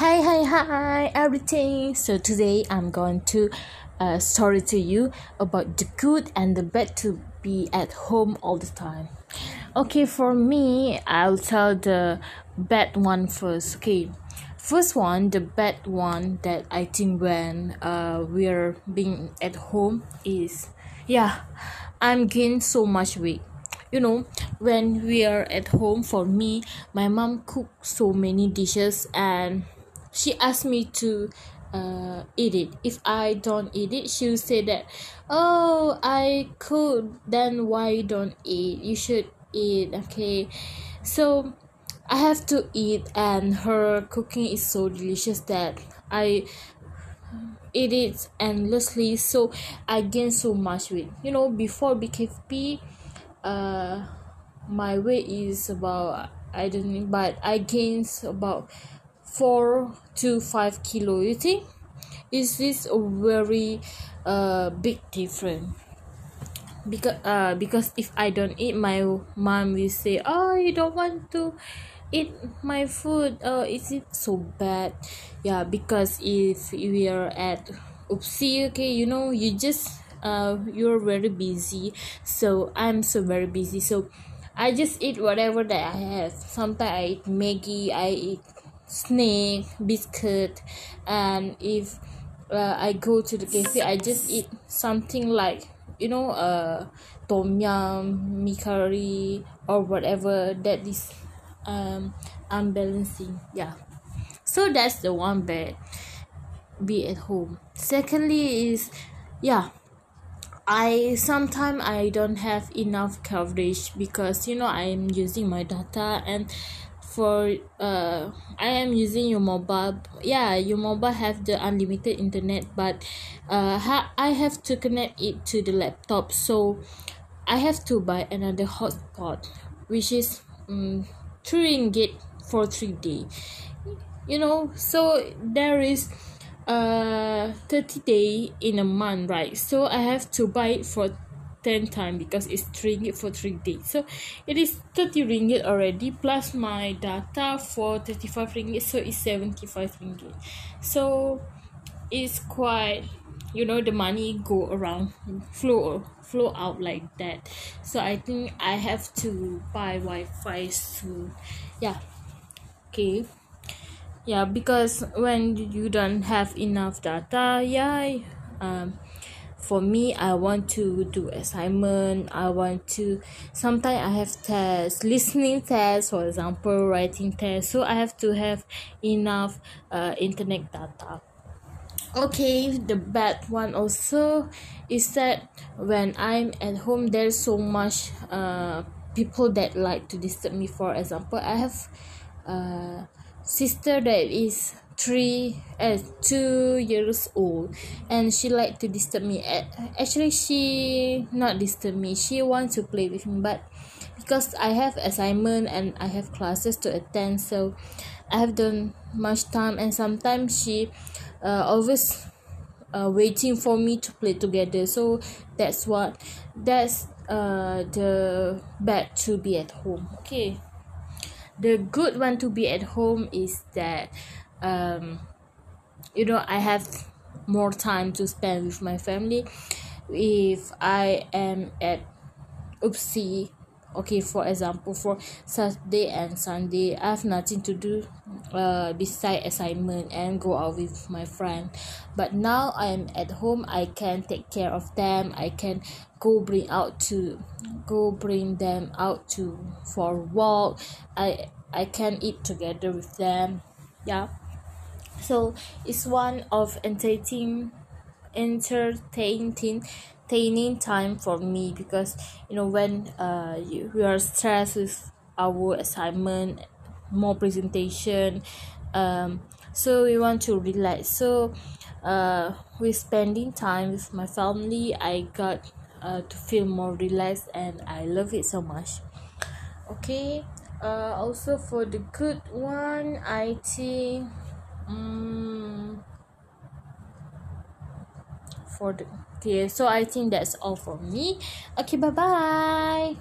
Hi, hi, hi, everything. So today I'm going to uh, story to you about the good and the bad to be at home all the time. Okay, for me, I'll tell the bad one first. Okay, first one, the bad one that I think when uh we're being at home is yeah, I'm gaining so much weight you know when we are at home for me my mom cooks so many dishes and she asked me to uh, eat it. If i don't eat it she'll say that oh i could then why don't eat? You should eat. Okay. So i have to eat and her cooking is so delicious that i eat it endlessly. So i gain so much weight. You know before bkfp uh my weight is about I don't know but I gained about four to five kilo you think? Is this a very uh big difference? Because uh because if I don't eat my mom will say oh you don't want to eat my food. Uh is it so bad? Yeah because if we are at UPSI okay you know you just uh you're very busy. So i'm so very busy. So i just eat whatever that i have. Sometimes i eat Maggi i eat snake biscuit and if uh, i go to the cafe i just eat something like you know uh tom yum mee or whatever that is um unbalancing yeah. So that's the one bad be at home. Secondly is yeah I sometimes I don't have enough coverage because you know I'm using my data and for uh I am using your mobile. Yeah your mobile have the unlimited internet but uh ha- I have to connect it to the laptop. So I have to buy another hotspot which is um, three ringgit for three day. You know so there is uh 30 day in a month right? So i have to buy it for 10 time because it's 3 ringgit for 3 days. So it is 30 ringgit already plus my data for 35 ringgit so it's 75 ringgit. So it's quite you know the money go around flow flow out like that. So i think i have to buy wi-fi soon. Yeah. Okay. Yeah because when you don't have enough data yeah um for me i want to do assignment. I want to sometimes i have tests listening tests for example writing tests. So i have to have enough uh, internet data. Okay the bad one also is that when i'm at home there's so much uh people that like to disturb me. For example i have uh sister that is three uh, two years old. And she like to disturb me. Actually she not disturb me. She want to play with me but because i have assignment and i have classes to attend so i have done much time. And sometimes she uh, always uh, waiting for me to play together. So that's what that's uh the bad to be at home. Okay the good one to be at home is that um you know i have more time to spend with my family. If i am at UPSI okay for example for saturday and sunday i have nothing to do uh beside assignment and go out with my friend. But now i am at home i can take care of them i can go bring out to go bring them out to for walk. I i can eat together with them yeah. So it's one of entertaining entertaining entertaining time for me because you know when uh you, we are stressed with our assignment more presentation um so we want to relax. So uh with spending time with my family i got uh, to feel more relaxed and i love it so much. Okay uh also for the good one i think um for the okay so i think that's all for me. Okay bye bye